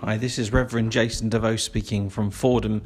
Hi, this is Reverend Jason DeVoe speaking from Fordham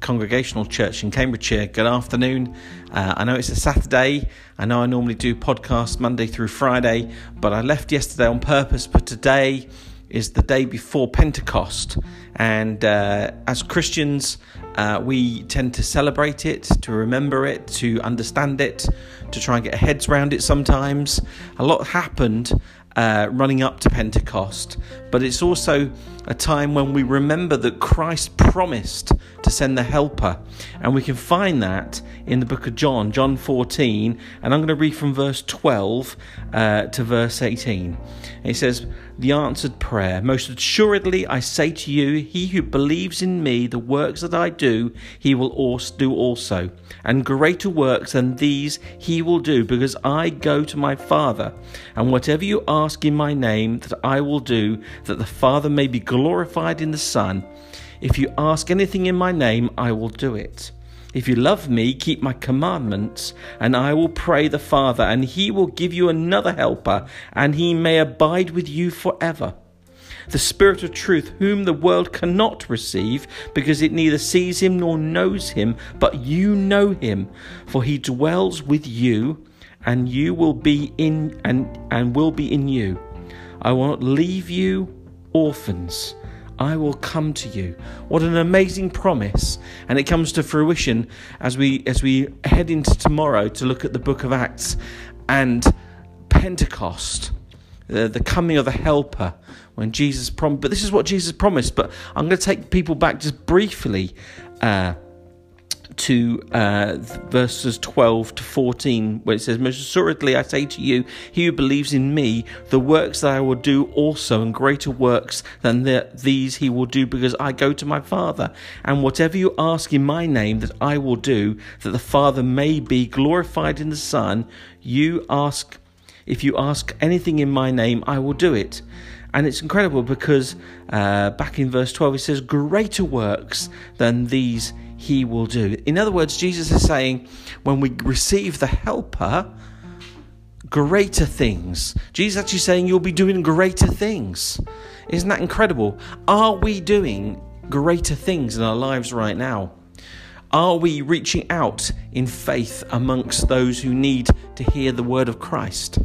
Congregational Church in Cambridgeshire. Good afternoon. Uh, I know it's a Saturday. I know I normally do podcasts Monday through Friday, but I left yesterday on purpose. But today is the day before Pentecost, and uh, as Christians, uh, we tend to celebrate it, to remember it, to understand it, to try and get our heads around it sometimes. A lot happened uh, running up to Pentecost, but it's also a time when we remember that Christ promised to send the Helper, and we can find that in the book of John, John 14, and I'm going to read from verse 12 uh, to verse 18. It says, The answered prayer Most assuredly I say to you, he who believes in me, the works that I do, he will also do also, and greater works than these he will do, because I go to my Father, and whatever you ask in my name, that I will do, that the Father may be glorified in the Son. If you ask anything in my name, I will do it. If you love me, keep my commandments, and I will pray the Father, and he will give you another helper, and he may abide with you forever. The Spirit of truth, whom the world cannot receive, because it neither sees him nor knows him, but you know him, for he dwells with you, and you will be in and, and will be in you. I will not leave you orphans. I will come to you. What an amazing promise. And it comes to fruition as we as we head into tomorrow to look at the book of Acts and Pentecost. The, the coming of the helper when Jesus promised but this is what Jesus promised but I'm going to take people back just briefly uh, to uh, verses 12 to 14, where it says, Most assuredly I say to you, he who believes in me, the works that I will do also, and greater works than the, these he will do, because I go to my Father. And whatever you ask in my name, that I will do, that the Father may be glorified in the Son. You ask, if you ask anything in my name, I will do it. And it's incredible because uh, back in verse 12 it says, Greater works than these he will do. In other words, Jesus is saying, when we receive the Helper, greater things. Jesus actually saying, You'll be doing greater things. Isn't that incredible? Are we doing greater things in our lives right now? Are we reaching out in faith amongst those who need to hear the word of Christ?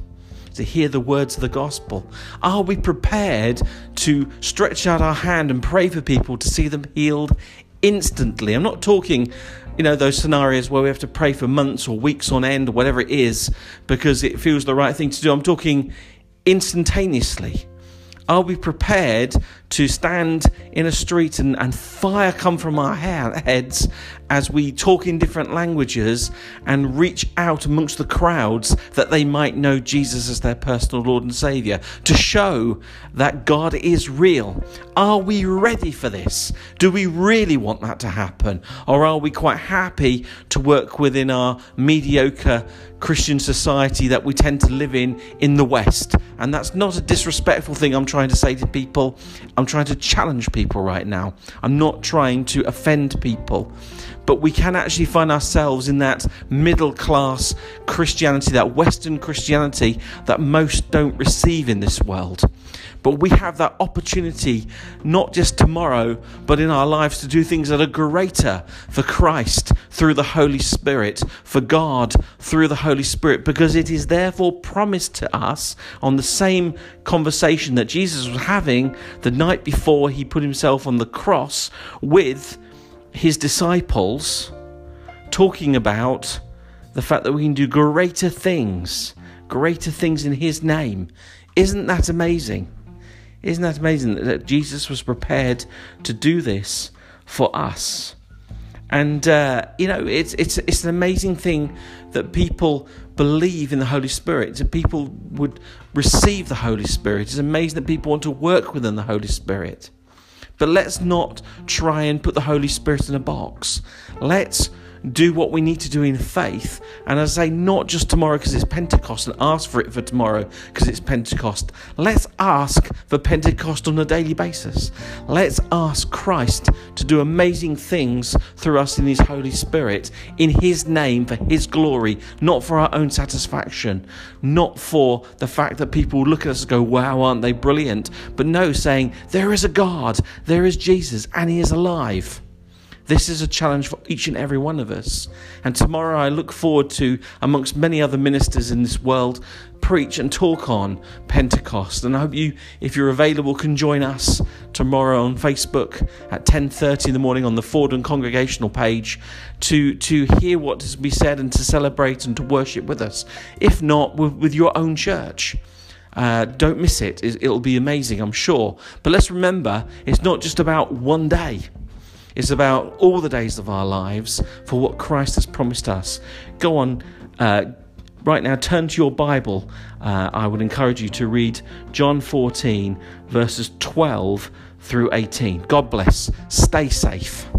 to hear the words of the gospel? Are we prepared to stretch out our hand and pray for people to see them healed instantly. I'm not talking, you know, those scenarios where we have to pray for months or weeks on end or whatever it is because it feels the right thing to do. I'm talking instantaneously. Are we prepared to stand in a street and, and fire come from our heads as we talk in different languages and reach out amongst the crowds that they might know Jesus as their personal Lord and Savior to show that God is real. Are we ready for this? Do we really want that to happen? Or are we quite happy to work within our mediocre Christian society that we tend to live in in the West? And that's not a disrespectful thing I'm trying to say to people. I'm trying to challenge people right now. I'm not trying to offend people. But we can actually find ourselves in that middle class Christianity, that Western Christianity that most don't receive in this world. But we have that opportunity, not just tomorrow, but in our lives to do things that are greater for Christ through the Holy Spirit, for God through the Holy Spirit, because it is therefore promised to us on the same conversation that Jesus was having the night before he put himself on the cross with his disciples, talking about the fact that we can do greater things, greater things in his name. Isn't that amazing? Isn't that amazing that Jesus was prepared to do this for us? And uh, you know, it's it's it's an amazing thing that people believe in the Holy Spirit. That people would receive the Holy Spirit. It's amazing that people want to work within the Holy Spirit. But let's not try and put the Holy Spirit in a box. Let's do what we need to do in faith. And I say, not just tomorrow because it's Pentecost and ask for it for tomorrow because it's Pentecost. Let's ask for Pentecost on a daily basis. Let's ask Christ to do amazing things through us in His Holy Spirit, in His name, for His glory, not for our own satisfaction, not for the fact that people look at us and go, wow, aren't they brilliant? But no, saying, there is a God, there is Jesus, and He is alive. This is a challenge for each and every one of us. And tomorrow I look forward to, amongst many other ministers in this world, preach and talk on Pentecost. And I hope you, if you're available, can join us tomorrow on Facebook at 10:30 in the morning on the Fordham congregational page to to hear what has to be said and to celebrate and to worship with us. If not, with, with your own church. Uh, don't miss it. It'll be amazing, I'm sure. But let's remember, it's not just about one day. It's about all the days of our lives for what Christ has promised us. Go on. Uh, right now, turn to your Bible. Uh, I would encourage you to read John 14, verses 12 through 18. God bless. Stay safe.